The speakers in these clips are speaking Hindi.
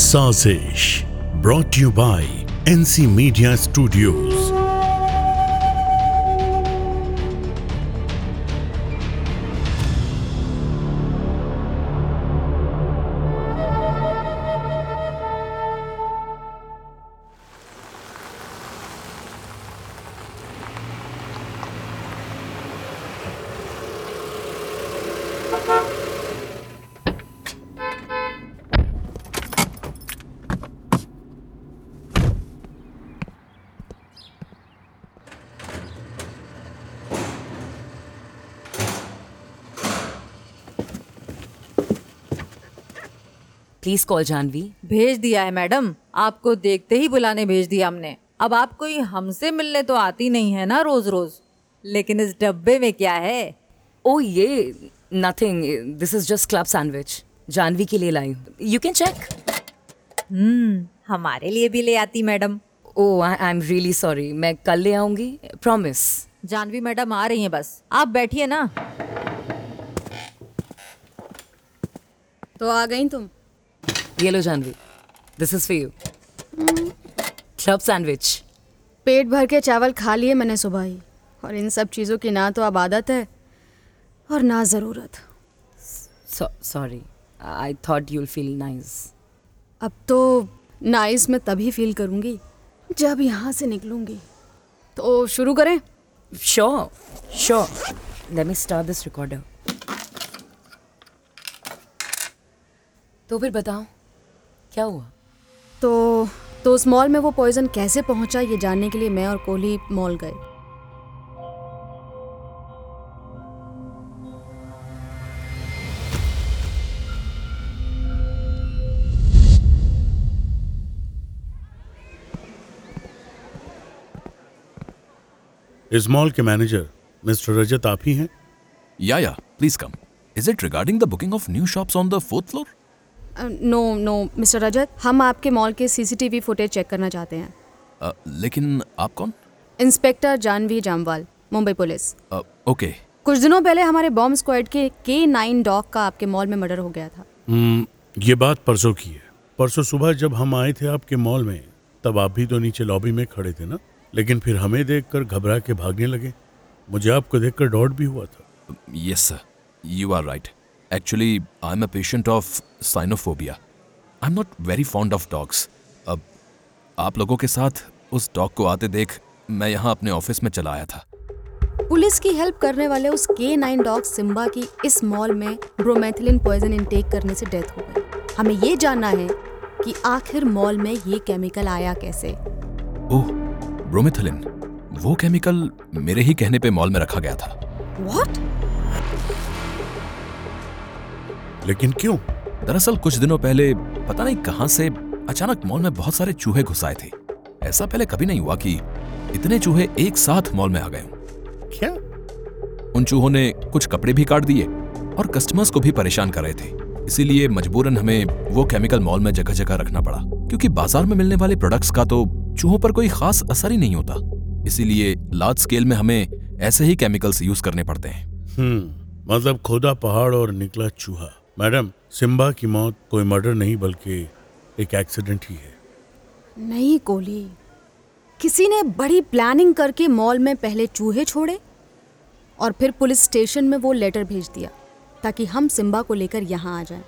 साजिश brought you by NC media studios please call Janhvi भेज दिया है मैडम आपको देखते ही बुलाने भेज दिया हमने अब आप कोई हमसे मिलने तो आती नहीं है ना रोज रोज लेकिन इस डब्बे में क्या है ओ oh, ये nothing this is just club sandwich Janhvi के लिए लाई यू कैन चेक हम्म हमारे लिए भी ले आती madam oh I am really sorry मैं कल ले आऊंगी प्रॉमिस जानवी मैडम आ रही हैं बस आप बैठिए ना तो आ गई तुम ये लो Janhvi this is for you club sandwich पेट भर के चावल खा लिए मैंने सुबह ही और इन सब चीज़ों की ना तो अब आदत है और ना ज़रूरत sorry I thought you'll feel nice अब तो नाइस मैं तभी फील करूंगी जब यहाँ से निकलूंगी तो शुरू करें sure sure let me start this recorder तो फिर बताओ क्या हुआ तो तो उस मॉल में वो पॉइजन कैसे पहुंचा ये जानने के लिए मैं और कोहली मॉल गए इस मॉल के मैनेजर मिस्टर रजत आप ही हैं या या please come is it regarding the booking of new shops on the fourth floor no no mister Rajat हम आपके मॉल के सीसीटीवी फुटेज चेक करना चाहते हैं uh, लेकिन आप कौन inspector Janhvi Jamwal Mumbai police okay uh, okay. कुछ दिनों पहले हमारे बॉम्ब स्क्वाड के के नाइन डॉग का आपके मॉल में मर्डर हो गया था hmm, ये बात परसों की है परसों सुबह जब हम आए थे आपके मॉल में तब आप भी तो नीचे लॉबी में खड़े थे ना लेकिन फिर हमें देख घबरा के भागने लगे मुझे आपको देख डॉट भी हुआ था yes sir you are right Actually, I'm a patient of cynophobia I am not very fond of dogs अब आप लोगों के साथ उस डॉग को आते देख मैं यहाँ अपने ऑफिस में चला आया था पुलिस की हेल्प करने वाले उस के नाइन डॉग सिम्बा की इस मॉल में ब्रोमेथिलिन पॉइजन इनटेक करने से डेथ हो गई हमें ये जानना है कि आखिर मॉल में ये केमिकल आया कैसे ओह ब्रोमेथिलिन वो केमिकल मेरे ही कहने पे मॉल में रखा गया था व्हाट लेकिन क्यों दरअसल कुछ दिनों पहले पता नहीं कहां से अचानक मॉल में बहुत सारे चूहे घुस आए थे ऐसा पहले कभी नहीं हुआ कि इतने चूहे एक साथ मॉल में आ गए क्या उन चूहों ने कुछ कपड़े भी काट दिए और कस्टमर्स को भी परेशान कर रहे थे इसीलिए मजबूरन हमें वो केमिकल मॉल में जगह जगह रखना पड़ा क्योंकि बाजार में मिलने वाले प्रोडक्ट्स का तो चूहों पर कोई खास असर ही नहीं होता इसीलिए लार्ज स्केल में हमें ऐसे ही केमिकल्स यूज करने पड़ते हैं हम्म, मतलब खोदा पहाड़ और निकला चूहा मैडम सिम्बा की मौत कोई मर्डर नहीं बल्कि एक एक्सीडेंट ही है नहीं कोली किसी ने बड़ी प्लानिंग करके मॉल में पहले चूहे छोड़े और फिर पुलिस स्टेशन में वो लेटर भेज दिया ताकि हम सिम्बा को लेकर यहाँ आ जाएं।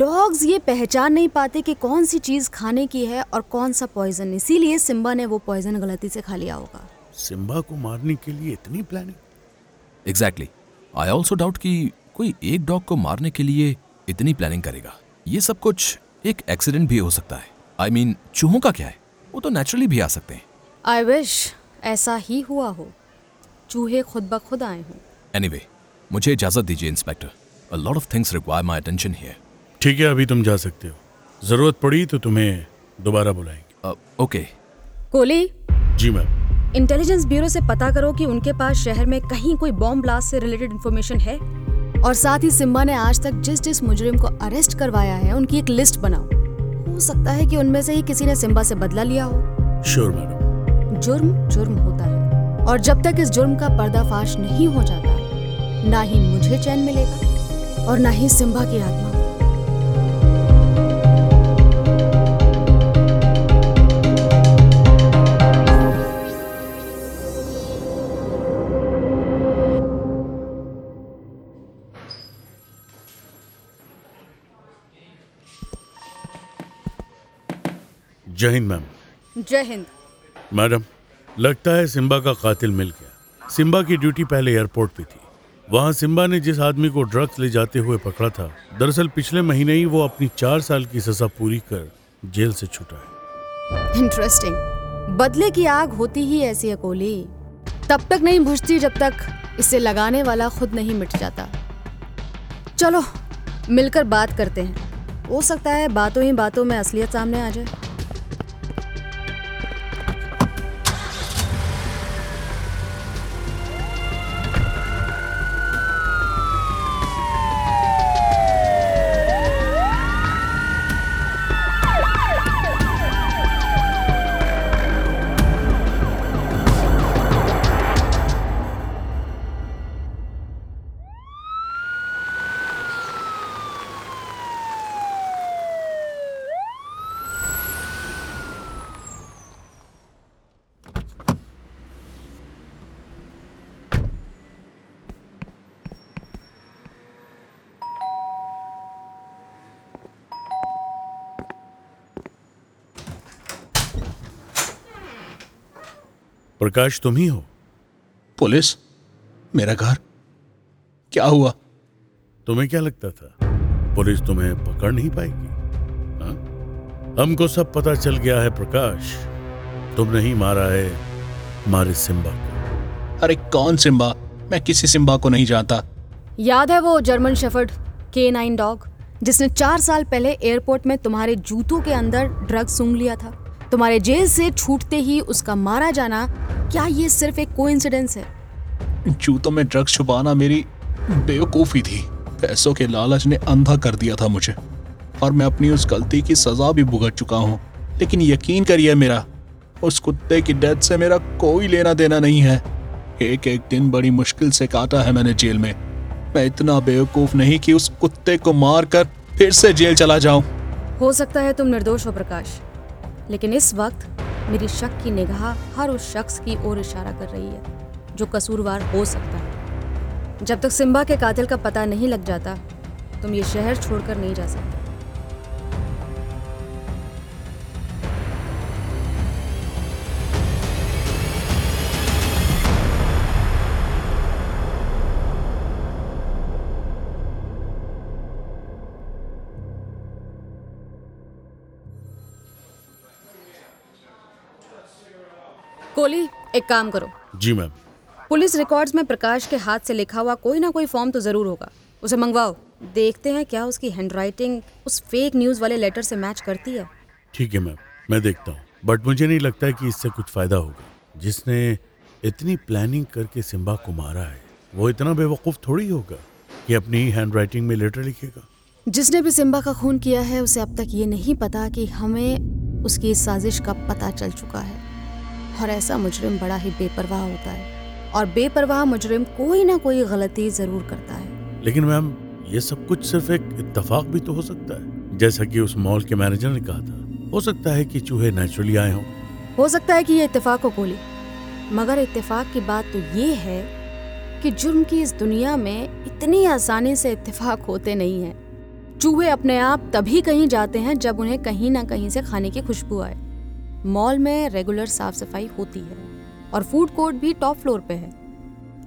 डॉग्स ये पहचान नहीं पाते कि कौन सी चीज़ खाने की है और कौन सा पॉइजन इसीलिए सिम्बा ने वो पॉइजन गलती से खा लिया होगा सिम्बा को मारने के लिए इतनी planning exactly I also doubt कि कोई एक डॉग को मारने के लिए इतनी प्लानिंग करेगा ये सब कुछ एक एक्सीडेंट भी हो सकता है आई मीन चूहों का क्या है वो तो नेचुरली भी आ सकते हैं आई विश ऐसा ही हुआ हो चूहे खुद ब खुद आए हों एनीवे anyway, मुझे इजाजत दीजिए inspector a lot of things require my attention here ठीक है अभी तुम जा सकते हो जरूरत पड़ी तो तुम्हें दोबारा बुलाएंगे okay uh, Koli ji ma'am intelligence bureau से पता करो कि उनके पास शहर में कहीं कोई बॉम्ब ब्लास्ट से रिलेटेड इन्फॉर्मेशन है और साथ ही सिम्बा ने आज तक जिस जिस मुजरिम को अरेस्ट करवाया है उनकी एक लिस्ट बनाओ हो सकता है कि उनमें से ही किसी ने सिम्बा से बदला लिया हो श्योर मैडम जुर्म जुर्म होता है और जब तक इस जुर्म का पर्दाफाश नहीं हो जाता ना ही मुझे चैन मिलेगा और ना ही सिम्बा की आत्मा जय हिंद मैम जय हिंद मैडम लगता है सिम्बा का कातिल मिल गया सिम्बा की ड्यूटी पहले एयरपोर्ट पे थी वहाँ सिम्बा ने जिस आदमी को ड्रग्स ले जाते हुए पकड़ा था दरअसल पिछले महीने ही वो अपनी चार साल की सजा पूरी कर जेल से छुटा है इंटरेस्टिंग बदले की आग होती ही ऐसी अकोली तब तक नहीं बुझती जब तक इसे लगाने वाला खुद नहीं मिट जाता चलो मिलकर बात करते हैं हो सकता है बातों ही बातों में असलियत सामने आ जाए प्रकाश तुम ही हो पुलिस मेरा घर क्या हुआ तुम्हें क्या लगता था पुलिस तुम्हें पकड़ नहीं पाएगी हा? हमको सब पता चल गया है प्रकाश तुम नहीं मारा है मारे सिम्बा को अरे कौन सिम्बा मैं किसी सिम्बा को नहीं जानता याद है वो German shepherd K nine dog जिसने चार साल पहले एयरपोर्ट में तुम्हारे जूतों के अंदर ड्रग सूंघ लिया था तुम्हारे जेल से छूटते ही उसका मारा जाना क्या ये सिर्फ एक कोइंसिडेंस है जूतों में ड्रग्स छुपाना मेरी बेवकूफ़ी थी पैसों के लालच ने अंधा कर दिया था मुझे और मैं अपनी उस गलती की सज़ा भी भुगत चुका हूँ लेकिन यकीन करिए मेरा उस कुत्ते की डेथ से मेरा कोई लेना देना नहीं है एक एक दिन बड़ी मुश्किल से काटा है मैंने जेल में मैं इतना बेवकूफ नहीं कि उस कुत्ते को मार कर फिर से जेल चला जाऊं हो सकता है तुम निर्दोष हो प्रकाश लेकिन इस वक्त मेरी शक की निगाह हर उस शख्स की ओर इशारा कर रही है जो कसूरवार हो सकता है जब तक सिम्बा के कातिल का पता नहीं लग जाता तुम ये शहर छोड़कर नहीं जा सकते कोहली एक काम करो जी मैम पुलिस रिकॉर्ड्स में प्रकाश के हाथ से लिखा हुआ कोई ना कोई फॉर्म तो जरूर होगा उसे मंगवाओ देखते हैं क्या उसकी हैंडराइटिंग उस फेक न्यूज वाले लेटर से मैच करती है ठीक है मैम मैं देखता हूँ बट मुझे नहीं लगता है कि इससे कुछ फायदा होगा जिसने इतनी प्लानिंग करके सिम्बा को मारा है वो इतना बेवकूफ थोड़ी होगा कि अपनी हैंड राइटिंग में लेटर लिखेगा जिसने भी सिम्बा का खून किया है उसे अब तक ये नहीं पता कि हमें उसकी साजिश का पता चल चुका है और ऐसा मुजरिम बड़ा ही बेपरवाह होता है और बेपरवाह मुजरिम कोई ना कोई गलती जरूर करता है लेकिन मैम ये सब कुछ सिर्फ एक इत्तेफाक भी तो हो सकता है जैसा कि उस मॉल के मैनेजर ने कहा था हो सकता है कि चूहे नेचुरली आए हों हो सकता है कि ये इत्तेफाक हो गोली मगर इत्तेफाक की बात तो ये है कि जुर्म की इस दुनिया में इतनी आसानी से इत्तेफाक होते नहीं है चूहे अपने आप तभी कहीं जाते हैं जब उन्हें कहीं ना कहीं से खाने की खुशबू आए मॉल में रेगुलर साफ सफाई होती है और फूड कोर्ट भी टॉप फ्लोर पे है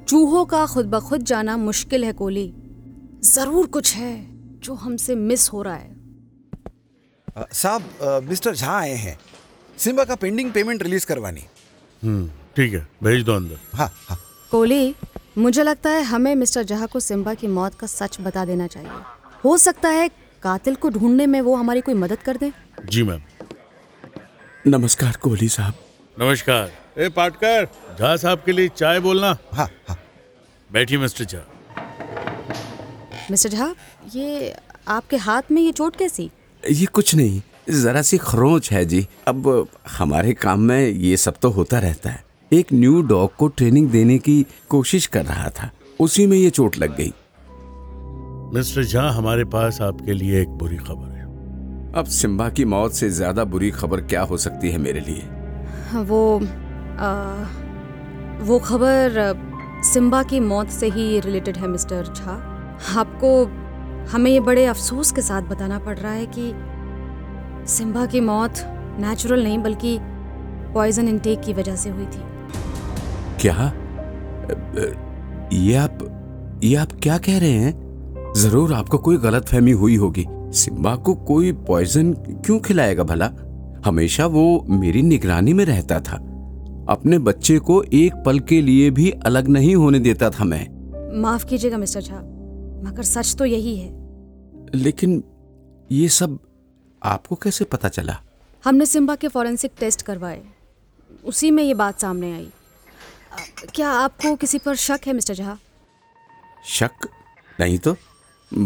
चूहों का खुद ब खुद जाना मुश्किल है कोली जरूर कुछ है जो हमसे मिस हो रहा है साहब मिस्टर झा आए हैं सिम्बा का पेंडिंग पेमेंट रिलीज करवानी हम्म, ठीक है भेज दो अंदर हाँ, हाँ। कोली मुझे लगता है हमें मिस्टर जहा को सिम्बा की मौत का सच बता देना चाहिए हो सकता है कातिल को ढूंढने में वो हमारी कोई मदद कर दे जी मैम नमस्कार कोहली साहब नमस्कार ए पाटकर झा साहब के लिए चाय बोलना हाँ हाँ बैठिए मिस्टर झा मिस्टर झा ये आपके हाथ में ये चोट कैसी ये कुछ नहीं जरा सी खरोच है जी अब हमारे काम में ये सब तो होता रहता है एक न्यू डॉग को ट्रेनिंग देने की कोशिश कर रहा था उसी में ये चोट लग गई मिस्टर झा हमारे पास आपके लिए एक बुरी खबर अब सिम्बा की मौत से ज्यादा बुरी खबर क्या हो सकती है मेरे लिए वो आ, वो खबर सिम्बा की मौत से ही रिलेटेड है मिस्टर झा आपको हमें ये बड़े अफसोस के साथ बताना पड़ रहा है कि सिम्बा की मौत नेचुरल नहीं बल्कि पॉइजन इनटेक की वजह से हुई थी क्या ये आप ये आप क्या कह रहे हैं जरूर आपको कोई गलतफहमी हुई होगी सिम्बा को कोई पॉइजन क्यों खिलाएगा भला हमेशा वो मेरी निगरानी में रहता था अपने बच्चे को एक पल के लिए भी अलग नहीं होने देता था मैं माफ कीजिएगा मिस्टर झा मगर सच तो यही है लेकिन ये सब आपको कैसे पता चला हमने सिम्बा के फॉरेंसिक टेस्ट करवाए उसी में ये बात सामने आई क्या आपको किसी पर शक है मिस्टर झा शक नहीं तो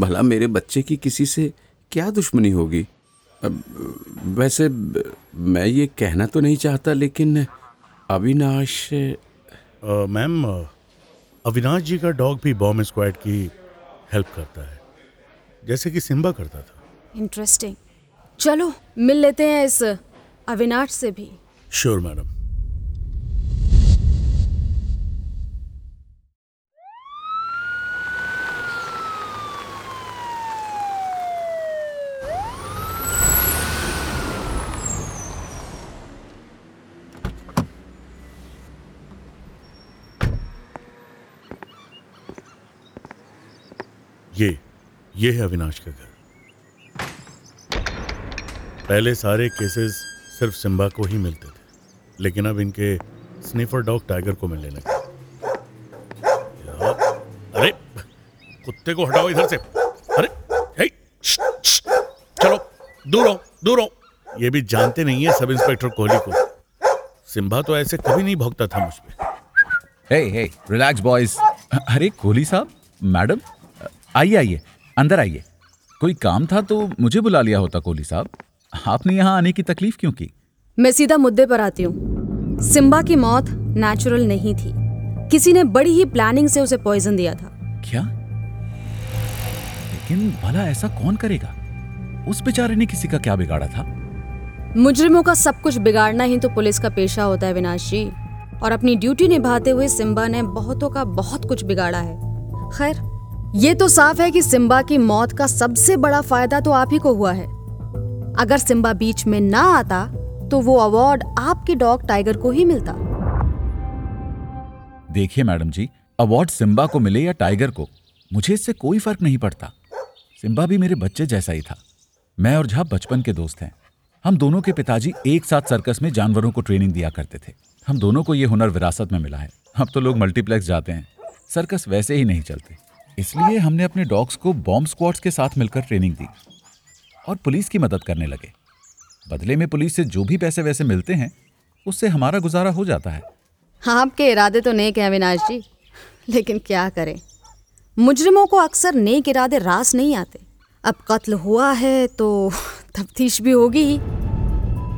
भला मेरे बच्चे की किसी से क्या दुश्मनी होगी वैसे मैं ये कहना तो नहीं चाहता लेकिन अविनाश मैम अविनाश जी का डॉग भी बॉम्ब स्क्वाड की हेल्प करता है जैसे कि सिम्बा करता था इंटरेस्टिंग चलो मिल लेते हैं इस अविनाश से भी श्योर मैडम ये है अविनाश का घर पहले सारे केसेस सिर्फ सिम्बा को ही मिलते थे लेकिन अब इनके स्नीफर डॉग टाइगर को मिलने लगे अरे कुत्ते को हटाओ इधर से अरे ए, चलो दूर हो दूर हो ये भी जानते नहीं है सब इंस्पेक्टर कोहली को सिम्बा तो ऐसे कभी नहीं भोगता था मुझ पर हे हे रिलैक्स बॉयज अरे कोहली साहब मैडम आइए आइए अंदर आइए कोई काम था तो मुझे बुला लिया होता कोहली साहब आपने यहाँ आने की तकलीफ क्यों की मैं सीधा मुद्दे पर आती हूँ सिम्बा की मौत नेचुरल नहीं थी किसी ने बड़ी ही प्लानिंग से उसे पॉइजन दिया था क्या लेकिन भला ऐसा कौन करेगा उस बेचारे ने किसी का क्या बिगाड़ा था मुजरिमों का सब कुछ बिगाड़ना ही तो पुलिस का पेशा होता है विनाश जी और अपनी ड्यूटी निभाते हुए सिम्बा ने बहुतों का बहुत कुछ बिगाड़ा है खैर ये तो साफ है कि सिम्बा की मौत का सबसे बड़ा फायदा तो आप ही को हुआ है अगर सिम्बा बीच में ना आता तो वो अवार्ड आपके डॉग टाइगर को ही मिलता देखिए मैडम जी अवार्ड सिम्बा को मिले या टाइगर को मुझे इससे कोई फर्क नहीं पड़ता सिम्बा भी मेरे बच्चे जैसा ही था मैं और झा बचपन के दोस्त हैं हम दोनों के पिताजी एक साथ सर्कस में जानवरों को ट्रेनिंग दिया करते थे हम दोनों को ये हुनर विरासत में मिला है अब तो लोग मल्टीप्लेक्स जाते हैं सर्कस वैसे ही नहीं चलते इसलिए हमने अपने डॉग्स को बॉम्ब स्क्वाड्स के साथ मिलकर ट्रेनिंग दी और पुलिस की मदद करने लगे बदले में पुलिस से जो भी पैसे वैसे मिलते हैं उससे हमारा गुजारा हो जाता है हाँ, आपके इरादे तो नेक हैं अविनाश जी लेकिन क्या करें मुजरिमों को अक्सर नेक इरादे रास नहीं आते अब कत्ल हुआ है तो तफ्तीश भी होगी ही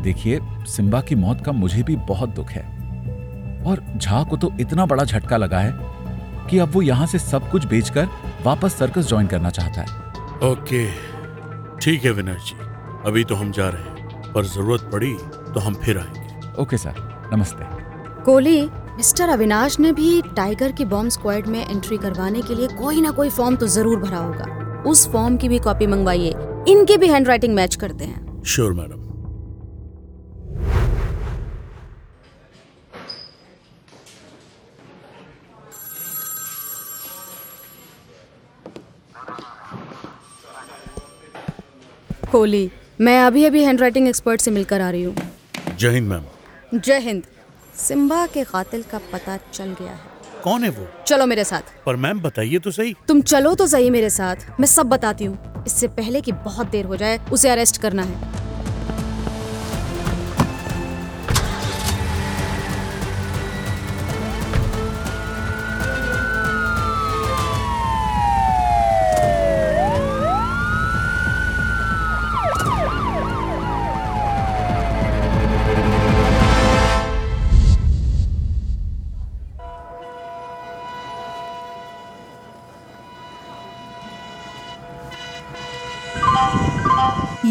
देखिए सिम्बा की मौत का मुझे भी बहुत दुख है और झा को तो इतना बड़ा झटका लगा है कि अब वो यहाँ से सब कुछ बेचकर वापस सर्कस ज्वाइन करना चाहता है ओके ठीक है विनय जी अभी तो हम जा रहे हैं पर जरूरत पड़ी तो हम फिर आएंगे ओके सर नमस्ते कोहली मिस्टर अविनाश ने भी टाइगर की बॉम्ब स्क्वाड में एंट्री करवाने के लिए कोई ना कोई फॉर्म तो जरूर भरा होगा उस फॉर्म की भी कॉपी मंगवाइए इनके भी हैंडराइटिंग मैच करते हैं श्योर मैडम कोहली मैं अभी अभी हैंड राइटिंग एक्सपर्ट से मिलकर आ रही हूँ जय हिंद मैम जय हिंद सिम्बा के कातिल का पता चल गया है कौन है वो चलो मेरे साथ पर मैम बताइए तो सही तुम चलो तो सही मेरे साथ मैं सब बताती हूँ इससे पहले कि बहुत देर हो जाए उसे अरेस्ट करना है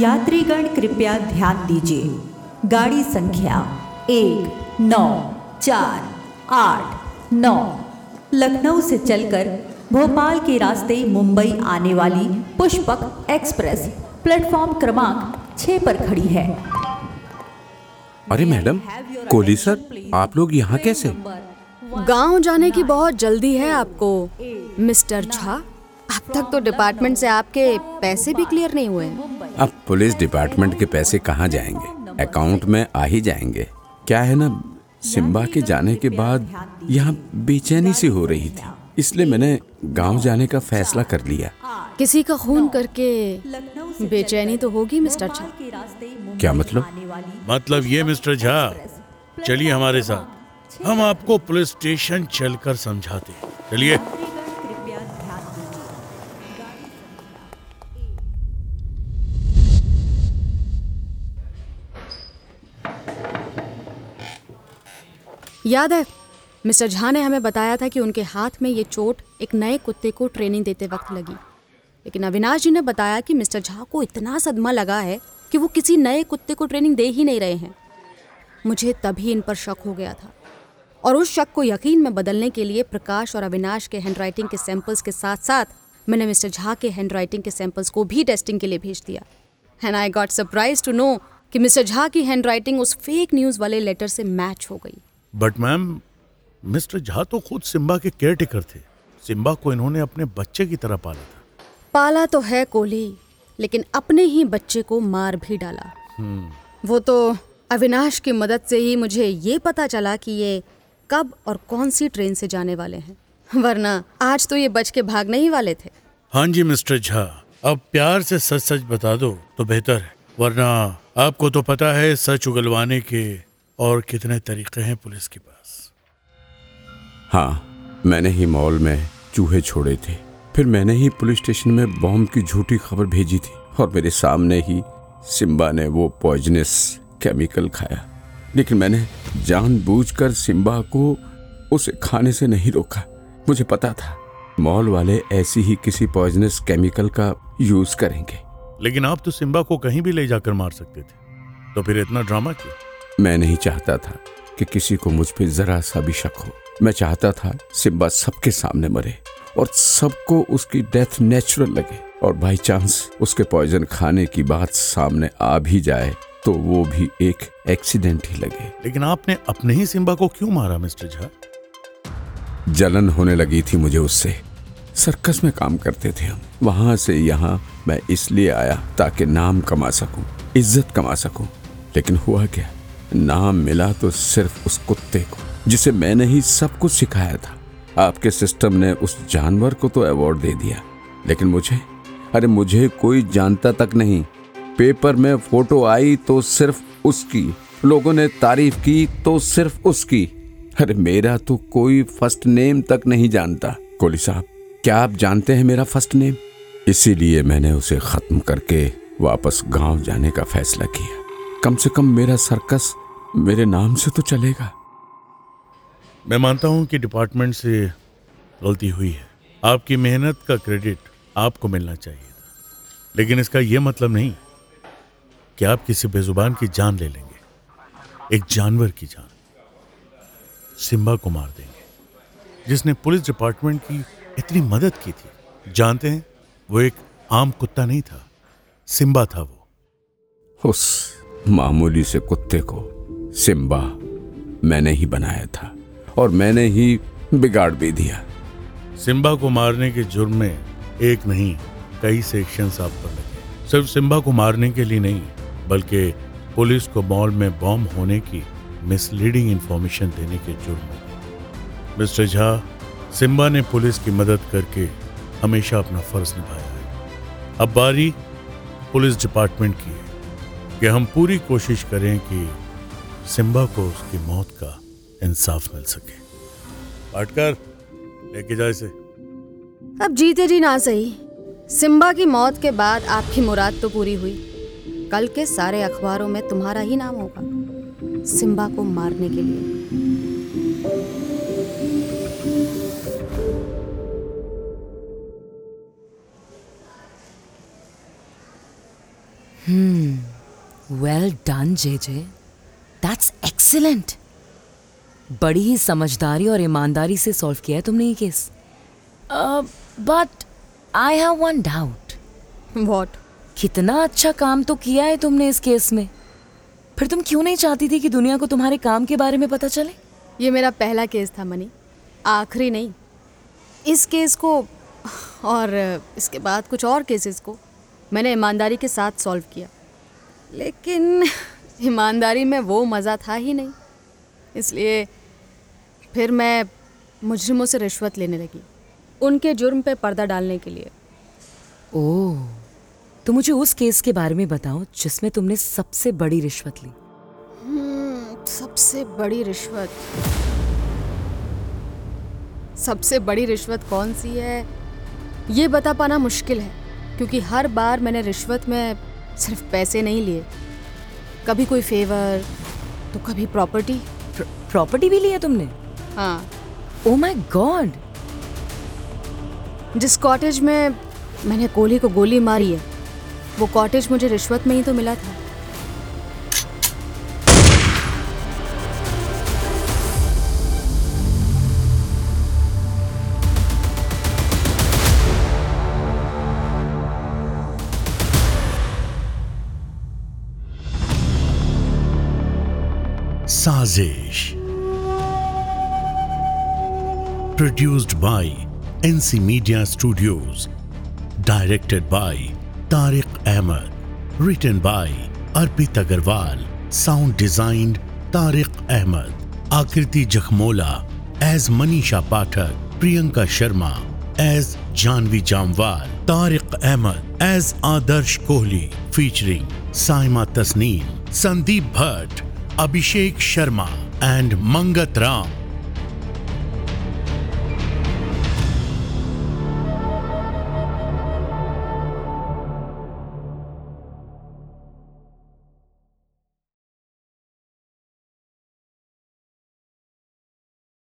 यात्रीगण कृपया ध्यान दीजिए गाड़ी संख्या एक नौ चार आठ नौ लखनऊ से चलकर भोपाल के रास्ते मुंबई आने वाली पुष्पक एक्सप्रेस प्लेटफॉर्म क्रमांक छः पर खड़ी है अरे मैडम कोहली सर आप लोग यहाँ कैसे गांव जाने की बहुत जल्दी है आपको मिस्टर झा अब तक तो डिपार्टमेंट से आपके पैसे भी क्लियर नहीं हुए पुलिस डिपार्टमेंट के पैसे कहाँ जाएंगे अकाउंट में आ ही जाएंगे क्या है ना सिम्बा के जाने के बाद यहाँ बेचैनी सी हो रही थी इसलिए मैंने गांव जाने का फैसला कर लिया किसी का खून करके बेचैनी तो होगी मिस्टर झा क्या मतलब मतलब ये मिस्टर झा चलिए हमारे साथ हम आपको पुलिस स्टेशन चलकर समझाते चलिए याद है मिस्टर झा ने हमें बताया था कि उनके हाथ में ये चोट एक नए कुत्ते को ट्रेनिंग देते वक्त लगी लेकिन अविनाश जी ने बताया कि मिस्टर झा को इतना सदमा लगा है कि वो किसी नए कुत्ते को ट्रेनिंग दे ही नहीं रहे हैं मुझे तभी इन पर शक हो गया था और उस शक को यकीन में बदलने के लिए प्रकाश और अविनाश के हैंडराइटिंग के सैंपल्स के साथ साथ मैंने मिस्टर झा के हैंडराइटिंग के सैंपल्स को भी टेस्टिंग के लिए भेज दिया and I got surprise to know कि मिस्टर झा की हैंडराइटिंग उस फेक न्यूज़ वाले लेटर से मैच हो गई बट मैम मिस्टर झा तो खुद सिम्बा के केयरटेकर थे सिम्बा को इन्होंने अपने बच्चे की तरह पाला था पाला तो है कोहली लेकिन अपने ही बच्चे को मार भी डाला वो तो अविनाश की मदद से ही मुझे ये पता चला कि ये कब और कौन सी ट्रेन से जाने वाले हैं वरना आज तो ये बच के भागने ही वाले थे हाँ जी मिस्टर झा अब प्यार से सच सच बता दो तो बेहतर है वरना आपको तो पता है सच उगलवाने के और कितने तरीके हैं पुलिस के पास हाँ मैंने ही मॉल में चूहे छोड़े थे फिर मैंने ही पुलिस स्टेशन में बॉम्ब की झूठी खबर भेजी थी और मेरे सामने ही सिम्बा ने वो पॉइजनस केमिकल खाया लेकिन मैंने जानबूझकर सिम्बा को उसे खाने से नहीं रोका मुझे पता था मॉल वाले ऐसी ही किसी पॉइजनस केमिकल का यूज करेंगे लेकिन आप तो सिम्बा को कहीं भी ले जाकर मार सकते थे तो फिर इतना ड्रामा क्यों मैं नहीं चाहता था कि किसी को मुझ पर जरा सा भी शक हो मैं चाहता था सिम्बा सबके सामने मरे और सबको उसकी डेथ नेचुरल लगे और बाई चांस उसके पॉइजन खाने की बात सामने आ भी जाए तो वो भी एक एक्सीडेंट ही लगे लेकिन आपने अपने ही सिम्बा को क्यों मारा मिस्टर झा जलन होने लगी थी मुझे उससे सर्कस में काम करते थे हम वहां से यहाँ मैं इसलिए आया ताकि नाम कमा सकूं इज्जत कमा सकूं लेकिन हुआ क्या नाम मिला तो सिर्फ उस कुत्ते को जिसे मैंने ही सब कुछ सिखाया था आपके सिस्टम ने उस जानवर को तो अवार्ड दे दिया लेकिन मुझे अरे मुझे कोई जानता तक नहीं पेपर में फोटो आई तो सिर्फ उसकी लोगों ने तारीफ की तो सिर्फ उसकी अरे मेरा तो कोई फर्स्ट नेम तक नहीं जानता कोली साहब क्या आप जानते हैं मेरा फर्स्ट नेम इसीलिए मैंने उसे खत्म करके वापस गांव जाने का फैसला किया कम से कम मेरा सर्कस मेरे नाम से तो चलेगा मैं मानता हूं कि डिपार्टमेंट से गलती हुई है आपकी मेहनत का क्रेडिट आपको मिलना चाहिए था लेकिन इसका यह मतलब नहीं कि आप किसी बेजुबान की जान ले लेंगे एक जानवर की जान सिम्बा को मार देंगे जिसने पुलिस डिपार्टमेंट की इतनी मदद की थी जानते हैं वो एक आम कुत्ता नहीं था सिम्बा था वो उस मामूली से कुत्ते को सिम्बा मैंने ही बनाया था और मैंने ही बिगाड़ भी दिया सिम्बा को मारने के जुर्म में एक नहीं कई सेक्शन आप पर लगे सिर्फ सिम्बा को मारने के लिए नहीं बल्कि पुलिस को मॉल में बॉम्ब होने की मिसलीडिंग इंफॉर्मेशन देने के जुर्म में मिस्टर झा सिम्बा ने पुलिस की मदद करके हमेशा अपना फर्ज निभाया है अब बारी पुलिस डिपार्टमेंट की है कि हम पूरी कोशिश करें कि सिम्बा को उसकी मौत का इंसाफ मिल सके पाटकर लेके जाए से। अब जीते जी ना सही सिम्बा की मौत के बाद आपकी मुराद तो पूरी हुई कल के सारे अखबारों में तुम्हारा ही नाम होगा सिम्बा को मारने के लिए हम्म well done J J that's excellent बड़ी ही समझदारी और ईमानदारी से सॉल्व किया है तुमने ये case but I have one doubt what कितना अच्छा काम तो किया है तुमने इस केस में फिर तुम क्यों नहीं चाहती थी कि दुनिया को तुम्हारे काम के बारे में पता चले ये मेरा पहला केस था मनी आखिरी नहीं इस केस को और इसके बाद कुछ और केसेस को मैंने ईमानदारी के साथ सॉल्व किया लेकिन ईमानदारी में वो मज़ा था ही नहीं इसलिए फिर मैं मुजरिमों से रिश्वत लेने लगी उनके जुर्म पे पर्दा डालने के लिए ओह तो मुझे उस केस के बारे में बताओ जिसमें तुमने सबसे बड़ी रिश्वत ली हम्म, सबसे बड़ी रिश्वत सबसे बड़ी रिश्वत कौन सी है ये बता पाना मुश्किल है क्योंकि हर बार मैंने रिश्वत में सिर्फ पैसे नहीं लिए कभी कोई फेवर तो कभी प्रॉपर्टी प्रॉपर्टी भी लिया तुमने हाँ ओ माय गॉड जिस कॉटेज में मैंने कोहली को गोली मारी है वो कॉटेज मुझे रिश्वत में ही तो मिला था Sazish, produced by NC Media Studios, directed by Tariq Ahmed, written by Arpit Agarwal, sound designed Tariq Ahmed, Akriti Jakhmola as Manisha Pathak, Priyanka Sharma as Janvi Jamwal, Tariq Ahmed as Adarsh Kohli, featuring Saima Tasneem, Sandeep Bhatt, Abhishek Sharma and Mangat Ram.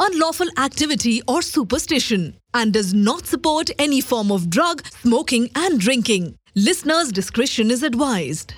unlawful activity, or superstition, and does not support any form of drug, smoking, and drinking. Listeners' discretion is advised.